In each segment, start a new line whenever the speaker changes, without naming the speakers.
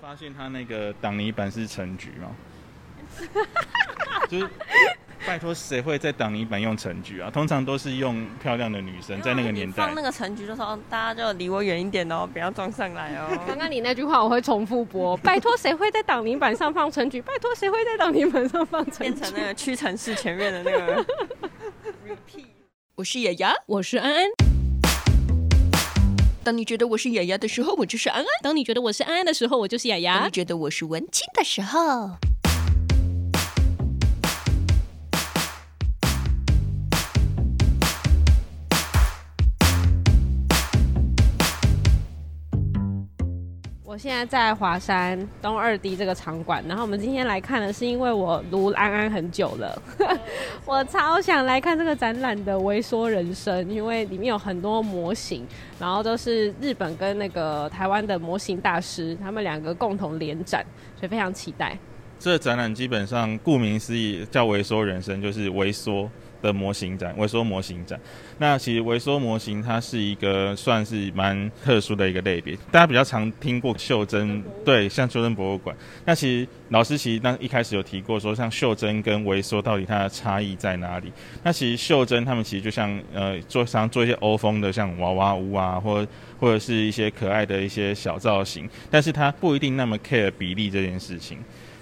发现他那个挡泥板是橙橘吗？就是拜托，谁会在挡泥板用橙橘啊？通常都是用漂亮的女生，在那个年代
放那个橙橘的时候，大家就离我远一点哦，不要撞上来哦。
刚刚你那句话我会重复播，拜托，谁会在挡泥板上放橙橘？拜托，谁会在挡泥板上放橙橘？
变成那个屈臣氏前面的那个。我是雅雅，
我是安安。
当你觉得我是雅雅的时候，我就是安安；
当你觉得我是安安的时候，我就是雅雅；
当你觉得我是文青的时候。
现在在华山东二 D 这个场馆，然后我们今天来看的是，因为我卢安安很久了，我超想来看这个展览的微缩人生，因为里面有很多模型，然后都是日本跟那个台湾的模型大师，他们两个共同联展，所以非常期待。
这展览基本上顾名思义叫微缩人生，就是微缩。的模型展，微缩模型展。那其实微缩模型它是一个算是蛮特殊的一个类别。大家比较常听过袖珍，对，像袖珍博物馆。那其实老师其实当一开始有提过说，像袖珍跟微缩到底它的差异在哪里？那其实袖珍他们其实就像呃做常做一些欧风的像娃娃屋啊，或或者是一些可爱的一些小造型，但是它不一定那么 care 比例这件事情。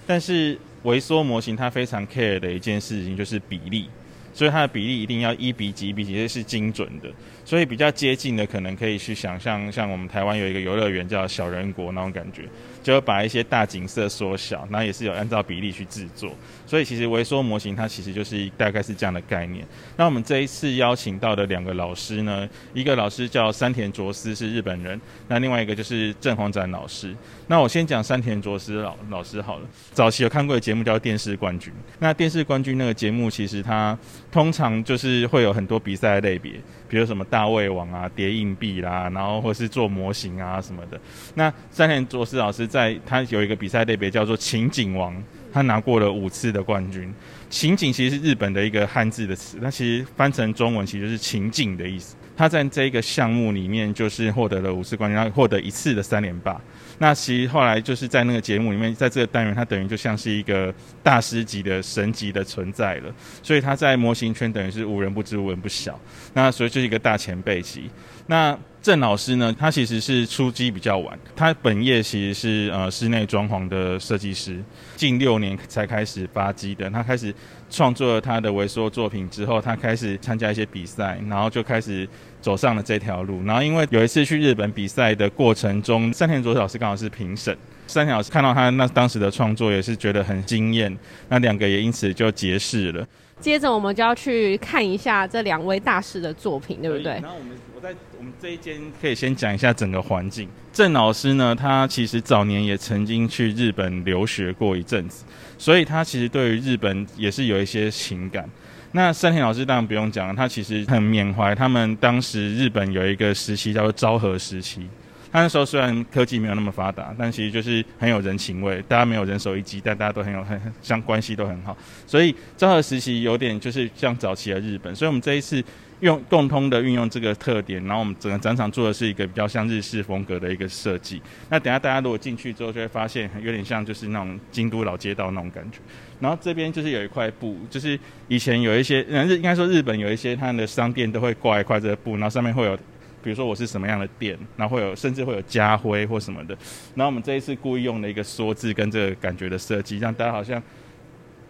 但是微缩模型它非常 care 的一件事情就是比例。所以它的比例一定要一比几比几，这是精准的。所以比较接近的，可能可以去想象，像我们台湾有一个游乐园叫小人国那种感觉，就会把一些大景色缩小，那也是有按照比例去制作。所以其实微缩模型它其实就是大概是这样的概念。那我们这一次邀请到的两个老师呢，一个老师叫山田卓司，是日本人；那另外一个就是郑宏展老师。那我先讲山田卓司老老师好了。早期有看过的节目叫《电视冠军》，那《电视冠军》那个节目其实它通常就是会有很多比赛类别，比如什么大胃王啊、叠硬币啦，然后或是做模型啊什么的。那山田卓司老师在他有一个比赛类别叫做情景王。他拿过了五次的冠军。情景其实是日本的一个汉字的词，那其实翻成中文其实就是情境的意思。他在这个项目里面就是获得了五次冠军，然后获得一次的三连霸。那其实后来就是在那个节目里面，在这个单元，他等于就像是一个大师级的神级的存在了。所以他在模型圈等于是无人不知、无人不晓。那所以就是一个大前辈级。那郑老师呢，他其实是出击比较晚，他本业其实是呃室内装潢的设计师，近六年才开始发迹的。他开始创作了他的微缩作品之后，他开始参加一些比赛，然后就开始走上了这条路。然后因为有一次去日本比赛的过程中，山田卓司老师刚好是评审，山田老师看到他那当时的创作也是觉得很惊艳，那两个也因此就结识了。
接着我们就要去看一下这两位大师的作品，对不对？
然后我们我在我们这一间可以先讲一下整个环境。郑老师呢，他其实早年也曾经去日本留学过一阵子，所以他其实对于日本也是有一些情感。那山田老师当然不用讲了，他其实很缅怀他们当时日本有一个时期叫做昭和时期。他那时候虽然科技没有那么发达，但其实就是很有人情味，大家没有人手一机，但大家都很有很 像关系都很好，所以昭和时期有点就是像早期的日本。所以我们这一次用共通的运用这个特点，然后我们整个展场做的是一个比较像日式风格的一个设计。那等下大家如果进去之后，就会发现有点像就是那种京都老街道那种感觉。然后这边就是有一块布，就是以前有一些日应该说日本有一些它的商店都会挂一块这个布，然后上面会有。比如说我是什么样的店，然后会有甚至会有家徽或什么的。然后我们这一次故意用了一个缩字跟这个感觉的设计，让大家好像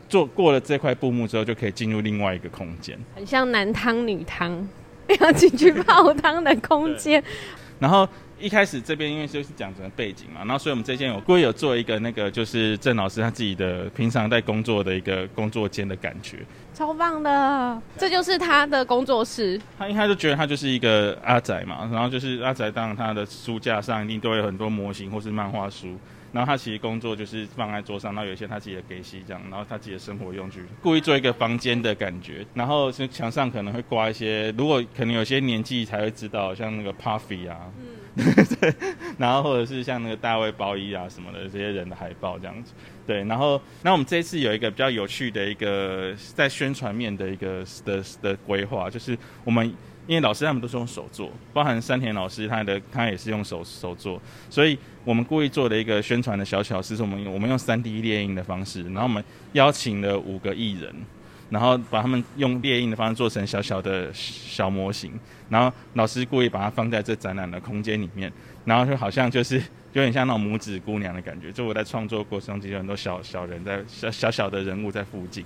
做过了这块布幕之后，就可以进入另外一个空间，
很像男汤女汤要进去泡汤的空间。
然后一开始这边因为就是讲整个背景嘛，然后所以我们这间有故意有做一个那个就是郑老师他自己的平常在工作的一个工作间的感觉。
超棒的，这就是他的工作室。
他应该就觉得他就是一个阿宅嘛，然后就是阿宅，当然他的书架上一定都有很多模型或是漫画书。然后他其实工作就是放在桌上，然后有一些他自己的给息这样，然后他自己的生活用具，故意做一个房间的感觉。然后是墙上可能会挂一些，如果可能有些年纪才会知道，像那个 Puffy 啊，嗯，对，然后或者是像那个大卫鲍伊啊什么的这些人的海报这样子。对，然后那我们这一次有一个比较有趣的一个在宣传面的一个的的规划，就是我们因为老师他们都是用手做，包含山田老师他的他也是用手手做，所以我们故意做的一个宣传的小巧思是我们我们用三 D 列印的方式，然后我们邀请了五个艺人，然后把他们用猎印的方式做成小小的小模型，然后老师故意把它放在这展览的空间里面，然后就好像就是有点像那种拇指姑娘的感觉，就我在创作过程中，其实有很多小小人在小小小的人物在附近，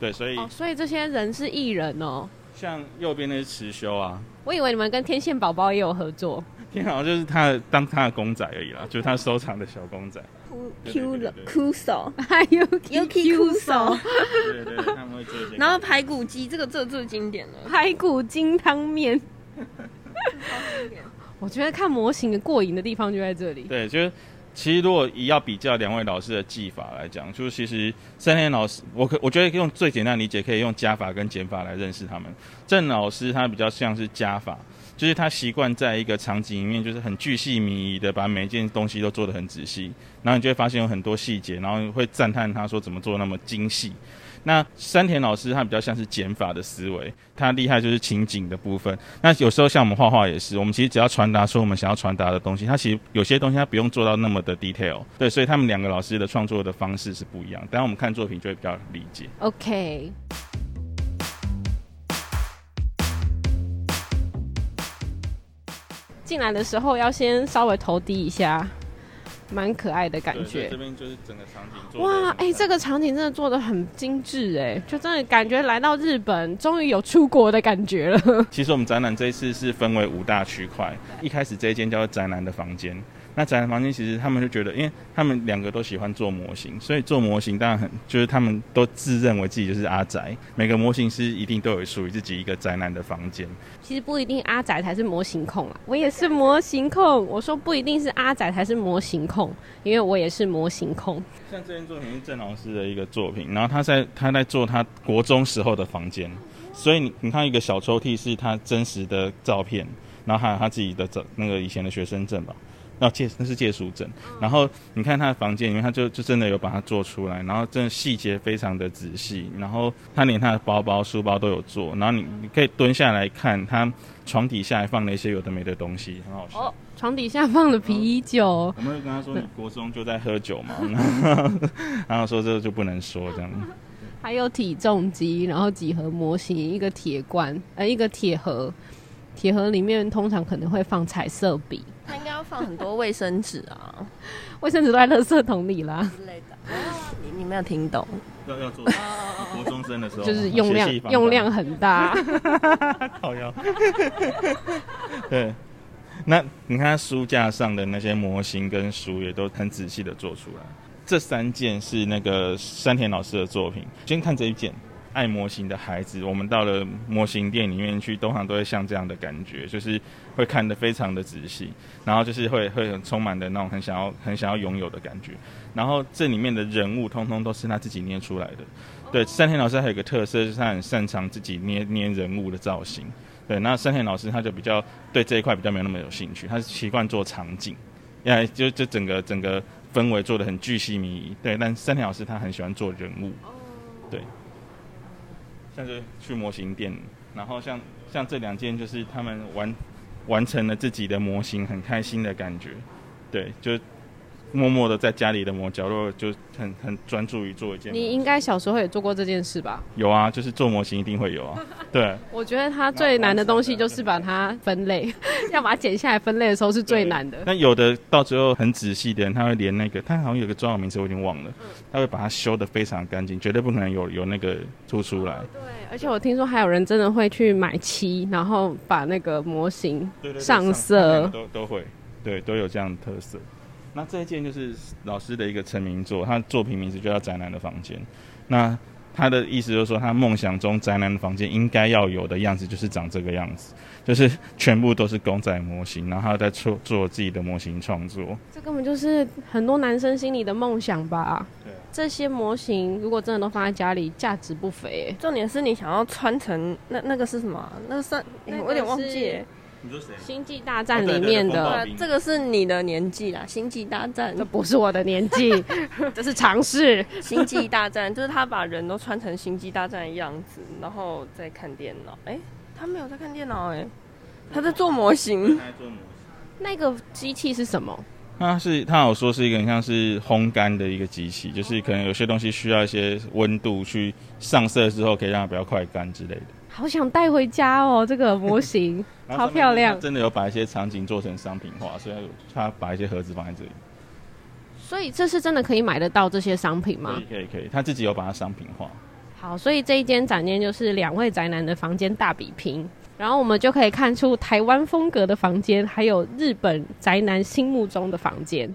对，所以
哦，所以这些人是艺人哦。
像右边那是慈修啊，
我以为你们跟天线宝宝也有合作。
天好像就是他的当他的公仔而已啦，就是他收藏的小公仔。
Q 的 Q 手，
还有
Yuki Q 手。
对对对，他们会做这些。
然后排骨鸡，这个这最经典了。
排骨金汤面。我觉得看模型的过瘾的地方就在这里。
对，就是。其实，如果以要比较两位老师的技法来讲，就是其实森田老师，我可我觉得用最简单理解，可以用加法跟减法来认识他们。郑老师他比较像是加法，就是他习惯在一个场景里面，就是很巨细靡遗的把每一件东西都做得很仔细，然后你就会发现有很多细节，然后会赞叹他说怎么做那么精细。那山田老师他比较像是减法的思维，他厉害就是情景的部分。那有时候像我们画画也是，我们其实只要传达出我们想要传达的东西，他其实有些东西他不用做到那么的 detail。对，所以他们两个老师的创作的方式是不一样。当然我们看作品就会比较理解。
OK。进来的时候要先稍微头低一下。蛮可爱的感觉，
这边就是整个场景。
哇，哎、欸，这个场景真的做的很精致，哎，就真的感觉来到日本，终于有出国的感觉了。
其实我们展览这一次是分为五大区块，一开始这一间叫做宅男的房间。那宅男房间其实他们就觉得，因为他们两个都喜欢做模型，所以做模型当然很就是他们都自认为自己就是阿宅。每个模型师一定都有属于自己一个宅男的房间。
其实不一定阿宅才是模型控啊，我也是模型控。我说不一定是阿宅才是模型控，因为我也是模型控。
像这件作品是郑老师的一个作品，然后他在他在做他国中时候的房间，所以你你看一个小抽屉是他真实的照片，然后还有他自己的照那个以前的学生证吧。要借那是借书证，然后你看他的房间里面，他就就真的有把它做出来，然后真的细节非常的仔细，然后他连他的包包、书包都有做，然后你你可以蹲下来看他床底下还放了一些有的没的东西，很好笑。哦，
床底下放了啤酒。
我们会跟他说，你国中就在喝酒嘛，然后 说这个就不能说这样。
还有体重机，然后几何模型，一个铁罐，呃，一个铁盒，铁盒里面通常可能会放彩色笔。
他应该要放很多卫生纸啊，
卫生纸都在垃圾桶里啦
之类的。你你没有听懂？
要要做国中生的时候，
就是用量用量很大。
好呀。对，那你看书架上的那些模型跟书也都很仔细的做出来。这三件是那个山田老师的作品，先看这一件。爱模型的孩子，我们到了模型店里面去，通常都会像这样的感觉，就是会看得非常的仔细，然后就是会会很充满的那种很想要很想要拥有的感觉。然后这里面的人物，通通都是他自己捏出来的。对，山田老师还有一个特色，就是他很擅长自己捏捏人物的造型。对，那山田老师他就比较对这一块比较没有那么有兴趣，他是习惯做场景，因为就就整个整个氛围做得很巨细靡遗。对，但山田老师他很喜欢做人物，对。像是去模型店，然后像像这两件就是他们完完成了自己的模型，很开心的感觉，对，就。默默的在家里的某角落，就很很专注于做一件。
你应该小时候也做过这件事吧？
有啊，就是做模型一定会有啊。对，
我觉得它最难的东西就是把它分类，要把它剪下来分类的时候是最难的。
那有的到最后很仔细的人，他会连那个，他好像有个专有名词我已经忘了，他会把它修的非常干净，绝对不可能有有那个凸出来。
对，而且我听说还有人真的会去买漆，然后把那个模型上色，
都都会，对，都有这样的特色。那这一件就是老师的一个成名作，他作品名字就叫《宅男的房间》。那他的意思就是说，他梦想中宅男的房间应该要有的样子就是长这个样子，就是全部都是公仔模型，然后他在做做自己的模型创作。
这根本就是很多男生心里的梦想吧？对。这些模型如果真的都放在家里，价值不菲。
重点是你想要穿成那那个是什么？那个算、欸、我有点忘记。
你说谁？
星际大战里面的，
啊、这个是你的年纪啦。星际大战，
这不是我的年纪，这是尝试。
星际大战 就是他把人都穿成星际大战的样子，然后再看电脑。哎、欸，他没有在看电脑哎、欸。他在做模型。
他在做模型。
那个机器是什么？
它是他有说是一个很像是烘干的一个机器，就是可能有些东西需要一些温度去上色之后，可以让它比较快干之类的。
好想带回家哦，这个模型 超漂亮。
真的有把一些场景做成商品化，所以他把一些盒子放在这里。
所以这是真的可以买得到这些商品吗？
可以可以可以，他自己有把它商品化。
好，所以这一间展间就是两位宅男的房间大比拼，然后我们就可以看出台湾风格的房间，还有日本宅男心目中的房间。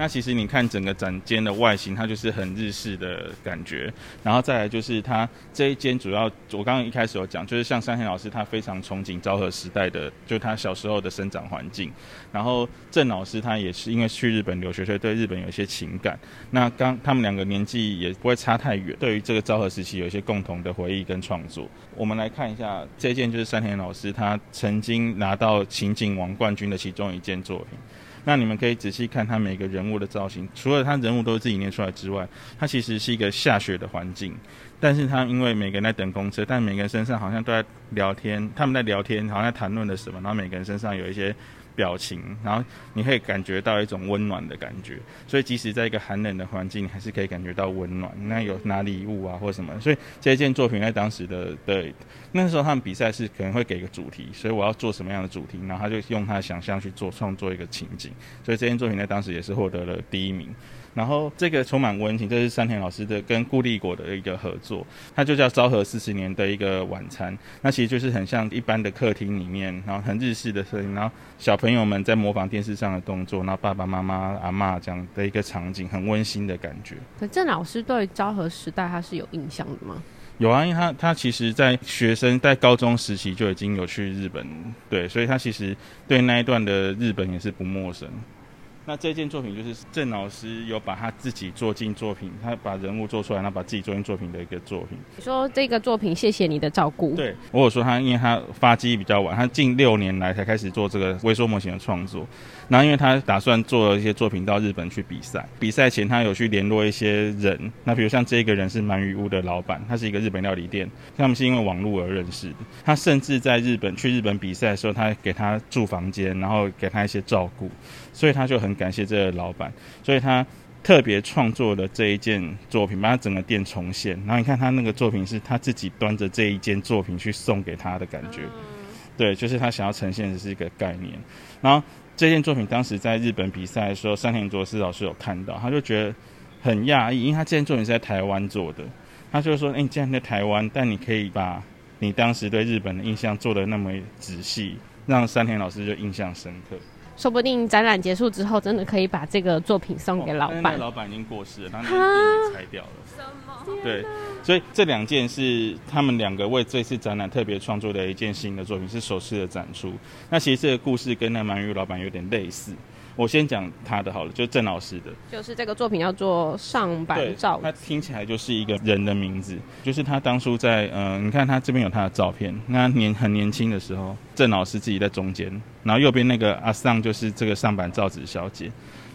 那其实你看整个展间的外形，它就是很日式的感觉。然后再来就是它这一间主要，我刚刚一开始有讲，就是像山田老师，他非常憧憬昭和时代的，就他小时候的生长环境。然后郑老师他也是因为去日本留学，所以对日本有一些情感。那刚他们两个年纪也不会差太远，对于这个昭和时期有一些共同的回忆跟创作。我们来看一下这件，就是山田老师他曾经拿到情景王冠军的其中一件作品。那你们可以仔细看他每个人物的造型，除了他人物都是自己捏出来之外，他其实是一个下雪的环境，但是他因为每个人在等公车，但每个人身上好像都在聊天，他们在聊天，好像在谈论的什么，然后每个人身上有一些。表情，然后你可以感觉到一种温暖的感觉，所以即使在一个寒冷的环境，还是可以感觉到温暖。那有拿礼物啊，或什么，所以这一件作品在当时的对那时候，他们比赛是可能会给一个主题，所以我要做什么样的主题，然后他就用他的想象去做创作一个情景，所以这件作品在当时也是获得了第一名。然后这个充满温情，这是山田老师的跟顾立国的一个合作，它就叫昭和四十年的一个晚餐。那其实就是很像一般的客厅里面，然后很日式的声音，然后小朋友们在模仿电视上的动作，然后爸爸妈妈、阿妈这样的一个场景，很温馨的感觉。
可郑老师对昭和时代他是有印象的吗？
有啊，因为他他其实在学生在高中时期就已经有去日本，对，所以他其实对那一段的日本也是不陌生。那这件作品就是郑老师有把他自己做进作品，他把人物做出来，然后把自己做进作品的一个作品。
你说这个作品，谢谢你的照顾。
对，我有说他，因为他发迹比较晚，他近六年来才开始做这个微缩模型的创作。然后，因为他打算做一些作品到日本去比赛，比赛前他有去联络一些人。那比如像这个人是鳗鱼屋的老板，他是一个日本料理店，他们是因为网络而认识的。他甚至在日本去日本比赛的时候，他给他住房间，然后给他一些照顾，所以他就很感谢这个老板，所以他特别创作了这一件作品，把他整个店重现。然后你看他那个作品是他自己端着这一件作品去送给他的感觉，对，就是他想要呈现的是一个概念。然后这件作品当时在日本比赛的时候，山田卓司老师有看到，他就觉得很讶异，因为他这件作品是在台湾做的，他就说：“哎，你既然在台湾，但你可以把你当时对日本的印象做得那么仔细，让山田老师就印象深刻。”
说不定展览结束之后，真的可以把这个作品送给老板。
哦、老板已经过世了，他那个店也拆掉了。什么？对，所以这两件是他们两个为这次展览特别创作的一件新的作品，是首次的展出。那其实这个故事跟那鳗鱼老板有点类似。我先讲他的好了，就是郑老师的，
就是这个作品叫做上坂照。
他听起来就是一个人的名字，就是他当初在嗯、呃，你看他这边有他的照片，那年很年轻的时候，郑老师自己在中间，然后右边那个阿桑就是这个上坂照子小姐。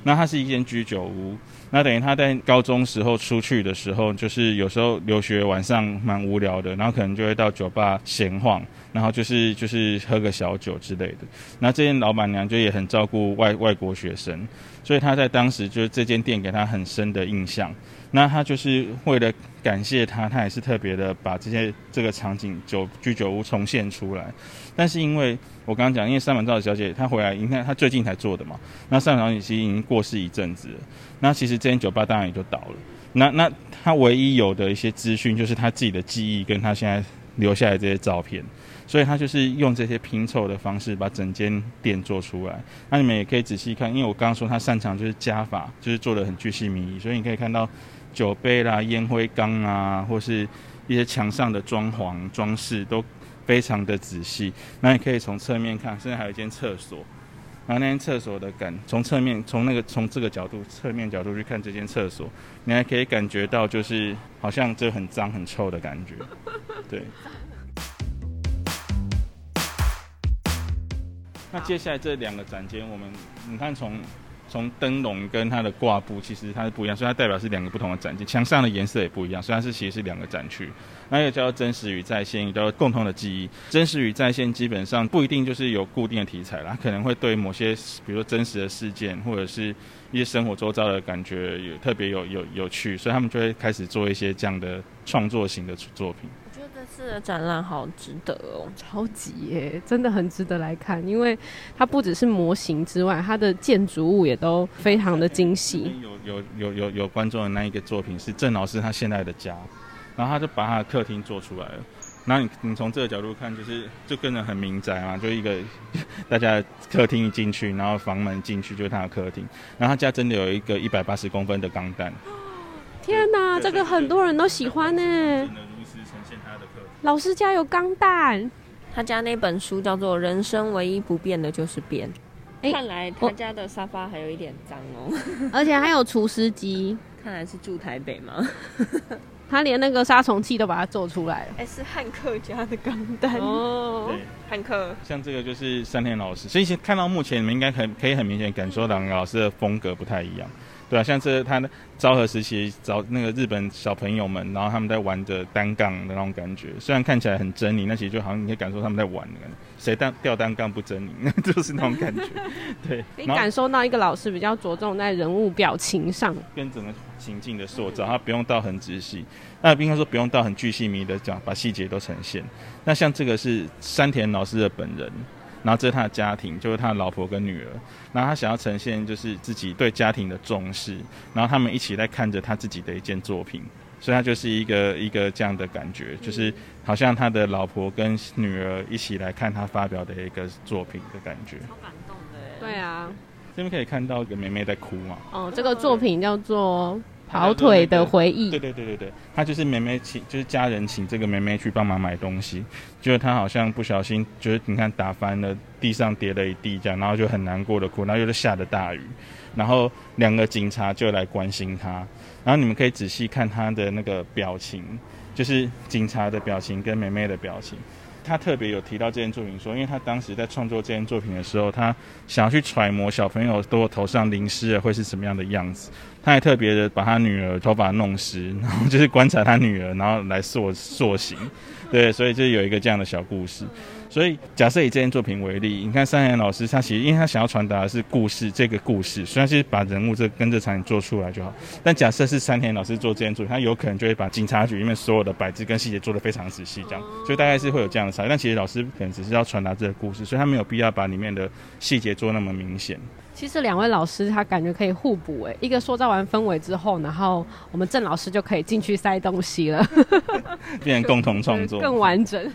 那它是一间居酒屋，那等于他在高中时候出去的时候，就是有时候留学晚上蛮无聊的，然后可能就会到酒吧闲晃，然后就是就是喝个小酒之类的。那这间老板娘就也很照顾外外国学生，所以她在当时就是这间店给她很深的印象。那她就是为了感谢他，她也是特别的把这些这个场景酒居酒屋重现出来，但是因为。我刚刚讲，因为三本照小姐她回来，你看她最近才做的嘛。那三本照子其实已经过世一阵子。那其实这间酒吧当然也就倒了。那那她唯一有的一些资讯，就是她自己的记忆跟她现在留下来这些照片。所以他就是用这些拼凑的方式把整间店做出来。那你们也可以仔细看，因为我刚刚说他擅长就是加法，就是做的很巨细靡遗。所以你可以看到酒杯啦、烟灰缸啊，或是一些墙上的装潢装饰都。非常的仔细，那你可以从侧面看，甚至还有一间厕所，然后那间厕所的感，从侧面，从那个从这个角度，侧面角度去看这间厕所，你还可以感觉到就是好像这很脏很臭的感觉，对。那接下来这两个展间，我们你看从从灯笼跟它的挂布，其实它是不一样，所以它代表是两个不同的展区。墙上的颜色也不一样，所以它是其实是两个展区。那个叫做真实与再现，也叫做共同的记忆。真实与再现基本上不一定就是有固定的题材啦，可能会对某些比如说真实的事件或者是一些生活周遭的感觉有特别有有有趣，所以他们就会开始做一些这样的创作型的作品。
这次的展览好值得哦，
超级耶，真的很值得来看，因为它不只是模型之外，它的建筑物也都非常的精细。
有有有有有观众的那一个作品是郑老师他现在的家，然后他就把他的客厅做出来了。然后你你从这个角度看，就是就跟着很民宅嘛，就一个 大家客厅一进去，然后房门进去就是他的客厅，然后他家真的有一个一百八十公分的钢弹。
天哪，这个很多人都喜欢呢。老师家有钢弹，
他家那本书叫做《人生唯一不变的就是变》。欸，看来他家的沙发还有一点脏哦，
而且还有除湿机。
看来是住台北吗？
他连那个杀虫器都把它做出来了。
哎，欸，是汉克家的钢弹哦。汉克，
像这个就是山田老师，所以看到目前你们应该很可以很明显感受到两个老师的风格不太一样。对啊，像这他的昭和时期找那个日本小朋友们，然后他们在玩着单杠的那种感觉，虽然看起来很狰狞，那其实就好像你可以感受他们在玩的感觉。谁单吊单杠不狰狞？就是那种感觉。对，
可以感受到一个老师比较着重在人物表情上，
跟整个情境的塑造，他不用到很仔细，那应该说不用到很巨细靡的讲，把细节都呈现。那像这个是山田老师的本人。然后这是他的家庭，就是他的老婆跟女儿。然后他想要呈现就是自己对家庭的重视，然后他们一起在看着他自己的一件作品，所以他就是一个一个这样的感觉，就是好像他的老婆跟女儿一起来看他发表的一个作品的感觉。
好感动的。
对啊，
这边可以看到一个妹妹在哭嘛。
哦，这个作品叫做。跑腿的回忆，
对对对对对，他就是妹妹请，就是家人请这个妹妹去帮忙买东西，就是他好像不小心，就是你看打翻了，地上跌了一地这样，然后就很难过的哭，然后又是下着大雨，然后两个警察就来关心他，然后你们可以仔细看他的那个表情，就是警察的表情跟妹妹的表情。他特别有提到这件作品，说，因为他当时在创作这件作品的时候，他想要去揣摩小朋友都头上淋湿了会是什么样的样子。他还特别的把他女儿头发弄湿，然后就是观察他女儿，然后来塑塑形。对，所以就有一个这样的小故事。所以，假设以这件作品为例，你看山田老师，他其实因为他想要传达的是故事，这个故事，虽然是把人物这跟着场景做出来就好，但假设是山田老师做这件作品，他有可能就会把警察局里面所有的摆置跟细节做得非常仔细，这样，所以大概是会有这样的差异。但其实老师可能只是要传达这个故事，所以他没有必要把里面的细节做那么明显。
其实两位老师他感觉可以互补，哎，一个塑造完氛围之后，然后我们郑老师就可以进去塞东西了，
变成共同创作，
更完整。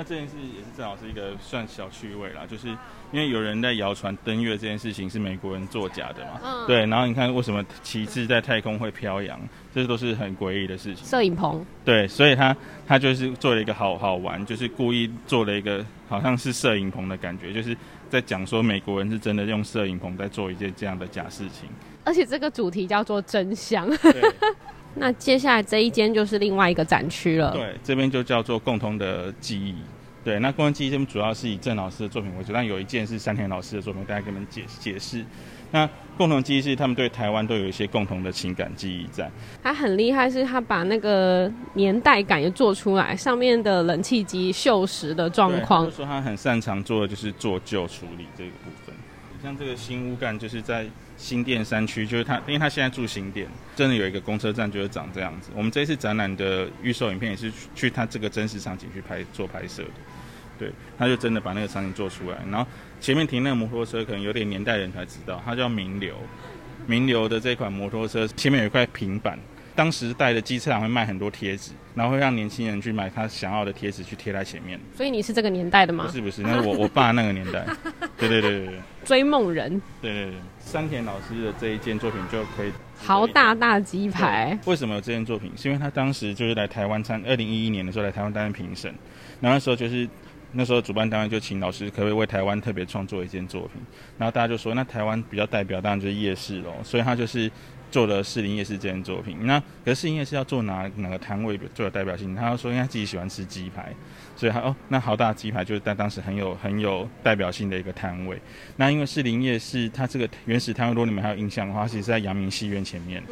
那这件事也是正好是一个算小趣味啦，就是因为有人在谣传登月这件事情是美国人作假的嘛，嗯、对，然后你看为什么旗帜在太空会飘扬，这都是很诡异的事情。
摄影棚，
对，所以他他就是做了一个好好玩，就是故意做了一个好像是摄影棚的感觉，就是在讲说美国人是真的用摄影棚在做一件这样的假事情，
而且这个主题叫做真相。对那接下来这一间就是另外一个展区了。
对，这边就叫做共同的记忆。对，那共同记忆这边主要是以郑老师的作品为主，但有一件是山田老师的作品，大家给你们解解释。那共同记忆是他们对台湾都有一些共同的情感记忆在。
他很厉害，是他把那个年代感也做出来，上面的冷气机锈蚀的状况。
就是说他很擅长做的就是做旧处理这个部分。像这个新屋干就是在。新店山区就是他，因为他现在住新店，真的有一个公车站，就是长这样子。我们这次展览的预售影片也是去他这个真实场景去拍做拍摄的，对，他就真的把那个场景做出来。然后前面停那个摩托车，可能有点年代人才知道，它叫名流，名流的这款摩托车前面有一块平板。当时带的机车行会卖很多贴纸，然后会让年轻人去买他想要的贴纸去贴在前面。
所以你是这个年代的吗？
不是不是，那是我我爸那个年代。对对对对对。
追梦人。
对对对，山田老师的这一件作品就可以。
豪大大鸡排。
为什么有这件作品？是因为他当时就是来台湾参，二零一一年的时候来台湾担任评审，然后那时候就是。那时候主办单位就请老师可不可以为台湾特别创作一件作品，然后大家就说，那台湾比较代表当然就是夜市喽，所以他就是做了士林夜市这件作品。那可是士林夜市要做哪哪个摊位最有代表性？他说因为他自己喜欢吃鸡排，所以他哦，那豪大鸡排就是在当时很有很有代表性的一个摊位。那因为士林夜市它这个原始摊位，如果你们还有印象的话，其实是在阳明戏院前面，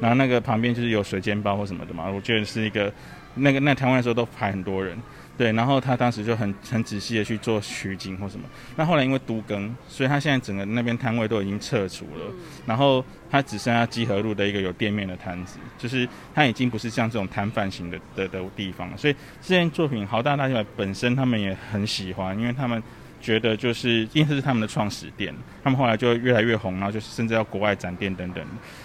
然后那个旁边就是有水煎包或什么的嘛。我觉得是一个那个那摊位的时候都排很多人。对，然后他当时就很很仔细的去做取景或什么。那后来因为都更，所以他现在整个那边摊位都已经撤除了，然后他只剩下基河路的一个有店面的摊子，就是他已经不是像这种摊贩型的的的地方了。所以这件作品豪大大鸡排本身他们也很喜欢，因为他们觉得就是因为这是他们的创始店，他们后来就越来越红，然后就是甚至要国外展店等等，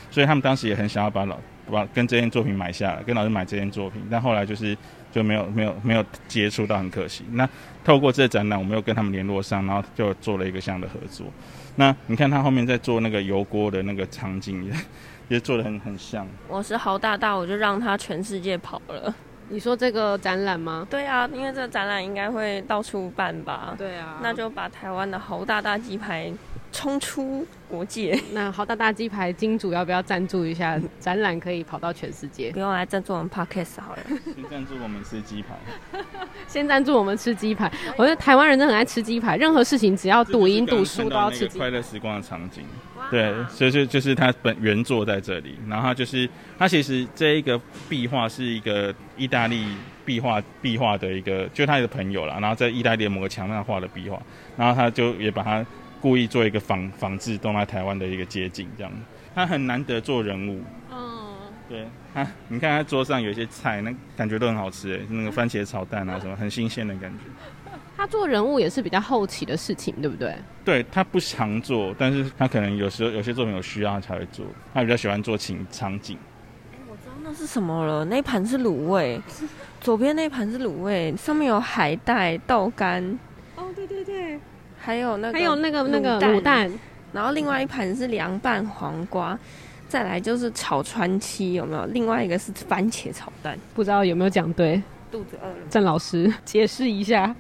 所以他们当时也很想要把老把跟这件作品买下来，跟老师买这件作品，但后来就是。就没有没有没有接触到，很可惜。那透过这展览，我们又跟他们联络上，然后就做了一个这样的合作。那你看他后面在做那个油锅的那个场景也，也做的很很像。
我是豪大大，我就让他全世界跑了。
你说这个展览吗？
对啊，因为这个展览应该会到处办吧？
对啊，
那就把台湾的豪大大鸡排。冲出国界，
那豪大大鸡排金主要不要赞助一下展览？可以跑到全世界？
不用来赞助我们 Podcast 好了。
先赞助我们吃鸡排。
先赞助我们吃鸡排。我觉得台湾人真的很爱吃鸡排，任何事情只要赌赢赌输都要吃鸡排。
快乐时光的场景，对，所以就就是他本原作在这里，然后他就是他其实这一个壁画是一个意大利壁画壁画的一个，就他的朋友啦，然后在意大利的某个墙上画的壁画，然后他就也把它。故意做一个仿仿制东来台湾的一个街景，这样他很难得做人物。嗯，对，他你看他桌上有一些菜，那感觉都很好吃哎，那个番茄炒蛋啊什么，很新鲜的感觉。
他做人物也是比较后期的事情，对不对？
对，他不常做，但是他可能有时候有些作品有需要他才会做。他比较喜欢做情场景。
我知道那是什么了，那盘是卤味，左边那盘是卤味，上面有海带、豆干。
哦，对对对。
还有那个，
还有那个那个卤蛋，
然后另外一盘是凉拌黄瓜，再来就是炒川七，有没有？另外一个是番茄炒蛋，
不知道有没有讲对？
肚子饿了，
郑老师解释一下。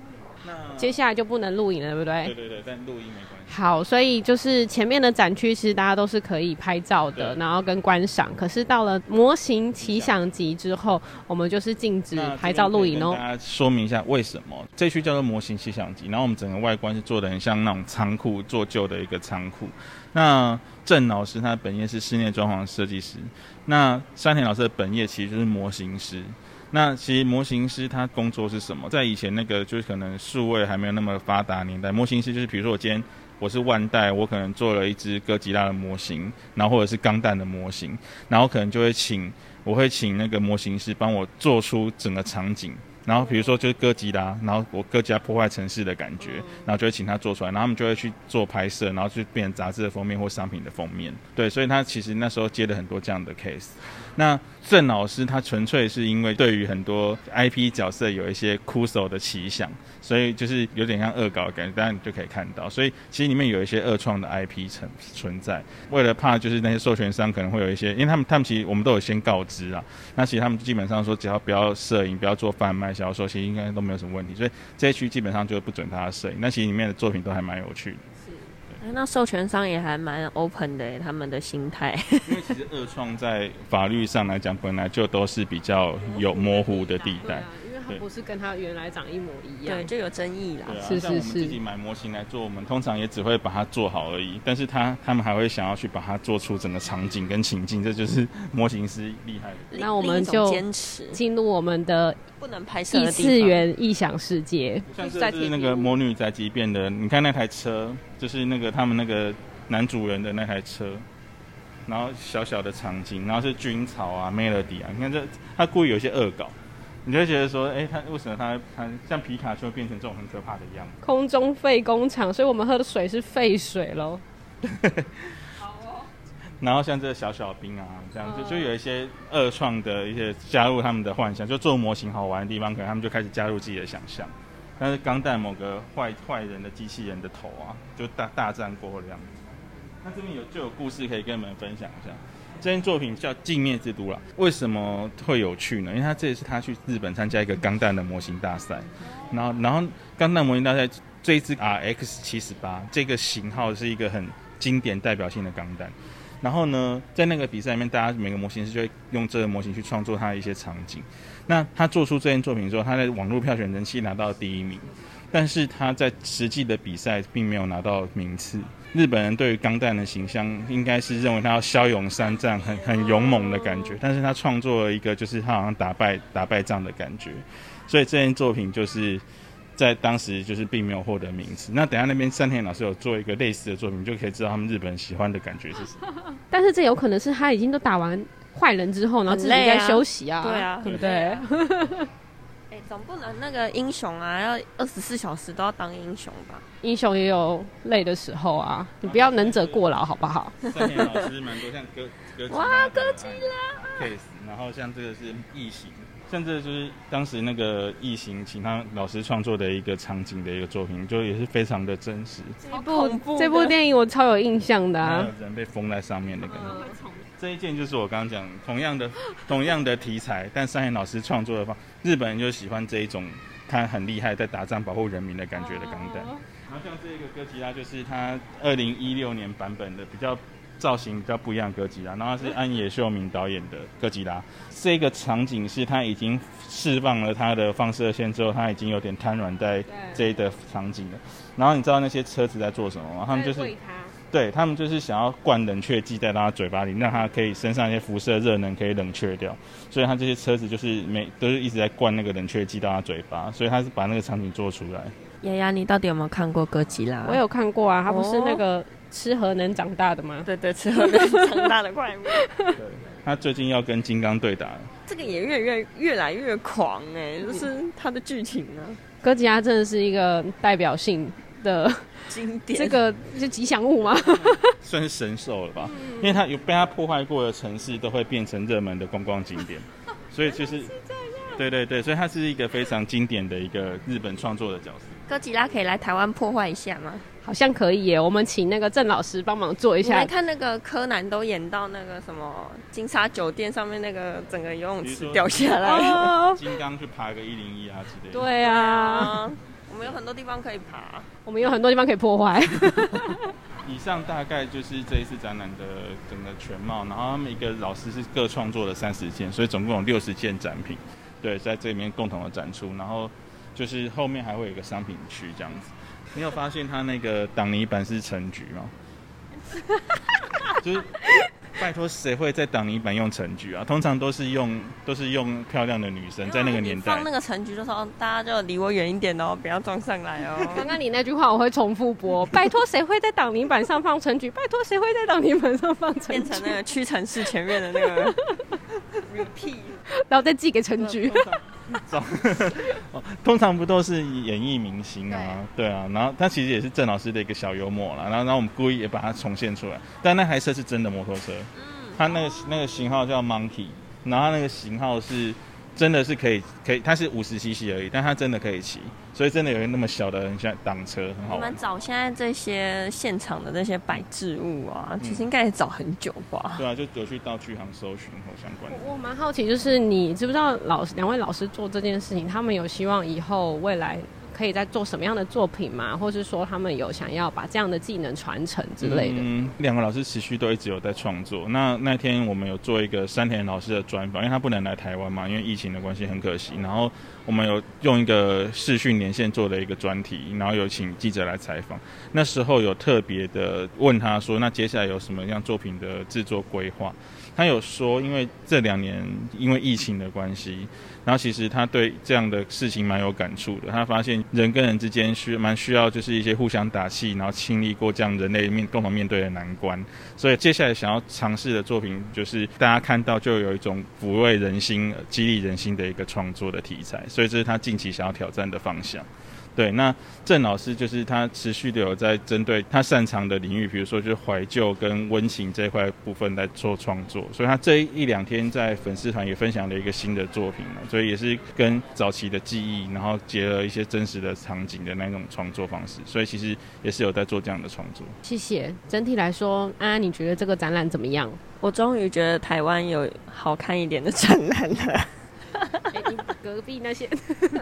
那接下来就不能录影了，对不对？
对对对，但录音没关系。
好，所以就是前面的展区，其实大家都是可以拍照的，然后跟观赏。可是到了模型奇想集之后，我们就是禁止拍照录影哦。
大家说明一下为什么这区叫做模型奇想集，然后我们整个外观是做的很像那种仓库做旧的一个仓库。那郑老师他本业是室内装潢设计师，那山田老师的本业其实就是模型师。那其实模型师他工作是什么？在以前那个就是可能数位还没有那么发达年代，模型师就是比如说我今天。我是万代，我可能做了一只哥吉拉的模型，然后或者是钢弹的模型，然后可能就会请，我会请那个模型师帮我做出整个场景，然后比如说就是哥吉拉，然后我哥吉拉破坏城市的感觉，然后就会请他做出来，然后他们就会去做拍摄，然后去变成杂志的封面或商品的封面。对，所以他其实那时候接了很多这样的 case。那郑老师他纯粹是因为对于很多 IP 角色有一些酷手的奇想，所以就是有点像恶搞的感觉，当然你就可以看到。所以其实里面有一些恶创的 IP 存存在，为了怕就是那些授权商可能会有一些，因为他们他们其实我们都有先告知啊。那其实他们基本上说只要不要摄影、不要做贩卖销售，其实应该都没有什么问题。所以这一区基本上就不准他摄影。那其实里面的作品都还蛮有趣的。
那授权商也还蛮 open 的，他们的心态。
因为其实二创在法律上来讲，本来就都是比较有模糊的地
带。不是跟它原来长一模一样，
对，就有争议啦。
是是是。像我们自己买模型来做，我们通常也只会把它做好而已。但是他他们还会想要去把它做出整个场景跟情境，这就是模型师厉害的。
那我们就坚持进入我们的。
不能拍摄异
次元异想世界，
像是那个魔女宅急便的，你看那台车，就是那个他们那个男主人的那台车，然后小小的场景，然后是军草啊，Melody 啊，你看这他故意有些恶搞，你就会觉得说，哎、欸，他为什么他他像皮卡丘变成这种很可怕的样子？
空中废工厂，所以我们喝的水是废水喽。
然后像这个小小兵啊，这样就就有一些二创的一些加入他们的幻想，就做模型好玩的地方，可能他们就开始加入自己的想象。但是钢弹某个坏坏人的机器人的头啊，就大大战过这样子。那这边有就有故事可以跟你们分享一下。这件作品叫《镜面之都》啦，为什么会有趣呢？因为他这也是他去日本参加一个钢弹的模型大赛，然后然后钢弹模型大赛这一支 RX 七十八这个型号是一个很经典代表性的钢弹。然后呢，在那个比赛里面，大家每个模型师就会用这个模型去创作他的一些场景。那他做出这件作品之后，他在网络票选人气拿到第一名，但是他在实际的比赛并没有拿到名次。日本人对于钢弹的形象应该是认为他要骁勇善战，很很勇猛的感觉，但是他创作了一个就是他好像打败打败仗的感觉，所以这件作品就是在当时就是并没有获得名次。那等下那边山田老师有做一个类似的作品，就可以知道他们日本人喜欢的感觉是什么。
但是这有可能是他已经都打完坏人之后，然后自己在休息啊，对啊，对不对？
哎，总不能那个英雄啊，要二十四小时都要当英雄吧？
英雄也有累的时候啊，你不要能者过劳，好不好？
山田老师蛮多像哥哥吉拉
哇，哥吉拉
case，然后像这个是异形，像这个就是当时那个异形请他老师创作的一个场景的一个作品，就也是非常的真实。
这部这部电影我超有印象的啊，
人被封在上面的感觉。这一件就是我刚刚讲同样的 同样的题材，但山田老师创作的方，日本人就喜欢这一种，他很厉害，在打仗保护人民的感觉的钢弹。然后像这个哥吉拉，就是他二零一六年版本的比较造型比较不一样的哥吉拉，然后是安野秀明导演的哥吉拉。这个场景是他已经释放了他的放射线之后，他已经有点瘫软在这一的场景了。然后你知道那些车子在做什么吗？他们就是。对他们就是想要灌冷却剂在他嘴巴里，让他可以身上一些辐射热能可以冷却掉。所以他这些车子就是每都是一直在灌那个冷却剂到他嘴巴，所以他是把那个场景做出来。
丫丫，你到底有没有看过哥吉拉？
我有看过啊，他不是那个吃核能长大的吗？
哦、对对，吃核能长大的怪物。
对，他最近要跟金刚对打了。
这个也越越越来越狂哎、欸，就是他的剧情啊。
哥吉拉真的是一个代表性的。
经典
这个是吉祥物吗？
算是神兽了吧，因为它有被它破坏过的城市都会变成热门的观光景点，所以就是，对对对，所以它是一个非常经典的一个日本创作的角色。
哥吉拉可以来台湾破坏一下吗？
好像可以耶，我们请那个郑老师帮忙做一下。
来看那个柯南都演到那个什么金沙酒店上面那个整个游泳池掉下来，
金刚去爬个一零一啊之类的。
对啊。
我们有很多地方可以爬，
我们有很多地方可以破坏。
以上大概就是这一次展览的整个全貌，然后他们一个老师是各创作了三十件，所以总共有六十件展品，对，在这里面共同的展出。然后就是后面还会有一个商品区这样子。你有发现他那个挡泥板是橙橘吗？就是。拜托，谁会在挡泥板用橙橘啊？通常都是用都是用漂亮的女生，在那个年代。
放那个橙橘的时候，大家就离我远一点哦，不要撞上来哦。
刚刚你那句话我会重复播。拜托，谁会在挡泥板上放橙橘？拜托，谁会在挡泥板上放橙橘？
变成那个屈臣氏前面的那个 repeat，
然后再寄给橙橘。
通常不都是演艺明星啊？对啊，然后他其实也是郑老师的一个小幽默啦。然后，然后我们故意也把它重现出来。但那台车是真的摩托车，它那个那个型号叫 Monkey，然后它那个型号是。真的是可以，可以，它是五十 cc 而已，但它真的可以骑，所以真的有那么小的人像挡车，很好玩。
我们找现在这些现场的那些摆置物啊，其实应该也找很久吧？
嗯、对啊，就有去到巨行搜寻或相关的。
我蛮好奇，就是你知不知道老师两位老师做这件事情，他们有希望以后未来。可以在做什么样的作品吗？或是说他们有想要把这样的技能传承之类的？
嗯，两个老师持续都一直有在创作。那那天我们有做一个山田老师的专访，因为他不能来台湾嘛，因为疫情的关系很可惜。然后我们有用一个视讯连线做的一个专题，然后有请记者来采访。那时候有特别的问他说：“那接下来有什么样作品的制作规划？”他有说，因为这两年因为疫情的关系，然后其实他对这样的事情蛮有感触的。他发现人跟人之间需蛮需要，就是一些互相打气，然后经历过这样人类面共同面对的难关。所以接下来想要尝试的作品，就是大家看到就有一种抚慰人心、激励人心的一个创作的题材。所以这是他近期想要挑战的方向。对，那郑老师就是他持续的有在针对他擅长的领域，比如说就是怀旧跟温情这一块部分来做创作，所以他这一两天在粉丝团也分享了一个新的作品，所以也是跟早期的记忆，然后结合一些真实的场景的那种创作方式，所以其实也是有在做这样的创作。
谢谢。整体来说，安安你觉得这个展览怎么样？
我终于觉得台湾有好看一点的展览了。
欸、隔壁那些，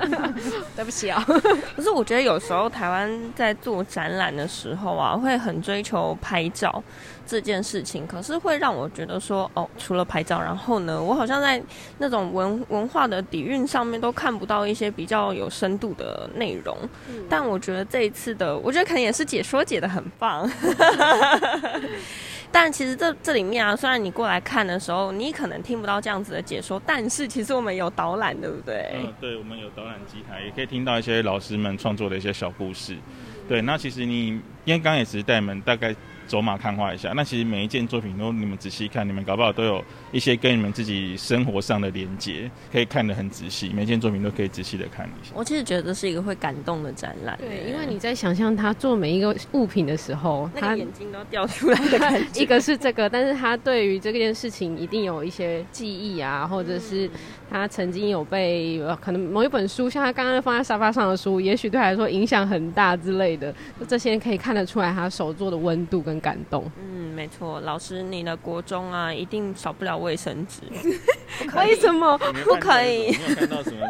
对不起啊。
可是我觉得有时候台湾在做展览的时候啊，会很追求拍照这件事情，可是会让我觉得说，哦，除了拍照，然后呢，我好像在那种文文化的底蕴上面都看不到一些比较有深度的内容。嗯、但我觉得这一次的，我觉得可能也是解说解的很棒。但其实这这里面啊，虽然你过来看的时候，你可能听不到这样子的解说，但是其实我们有导览，对不对？
嗯，对，我们有导览机台，也可以听到一些老师们创作的一些小故事。对，那其实你因为刚也只是带你们大概。走马看花一下，那其实每一件作品都你们仔细看，你们搞不好都有一些跟你们自己生活上的连接，可以看得很仔细。每一件作品都可以仔细的看一下。
我其实觉得这是一个会感动的展览。
对，因为你在想象他做每一个物品的时候，他
眼睛都掉出来的感觉。
一个是这个，但是他对于这件事情一定有一些记忆啊，或者是他曾经有被可能某一本书，像他刚刚放在沙发上的书，也许对他来说影响很大之类的，这些可以看得出来他手做的温度跟。感动，
嗯，没错，老师，你的国中啊，一定少不了卫生纸。
为什么
不可以？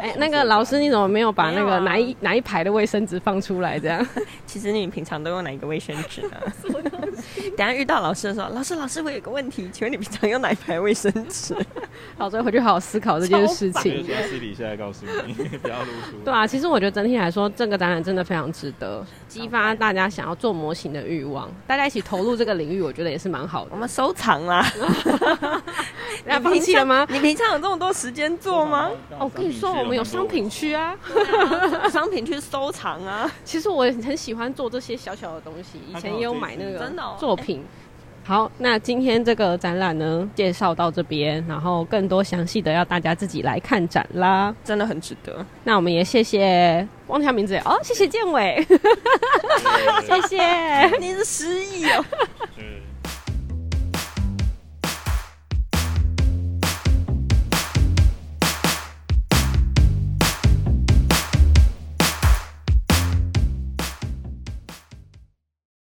哎，那个老师，你怎么没有把那个哪一、啊、哪一排的卫生纸放出来？这样，
其实你平常都用哪一个卫生纸呢？等下遇到老师的时候，老师，老师，我有个问题，请问你平常用哪一排卫生纸？
好，所以回去好好思考这件事情。
私底下来告诉你，不要露出。
对啊，其实我觉得整体来说，这个展览真的非常值得激发大家想要做模型的欲望，大家一起投入这个领域，我觉得也是蛮好的。
我们收藏啦。
你放弃了吗？
你平常有这么多时间做吗？
哦，我跟你说，我们有商品区啊，
商品区收藏啊。
其实我也很喜欢做这些小小的东西，以前也有买那个作品。好，那今天这个展览呢，介绍到这边，然后更多详细的要大家自己来看展啦，
真的很值得。
那我们也谢谢忘记名字哦，谢谢建伟，谢谢，
你是失忆哦。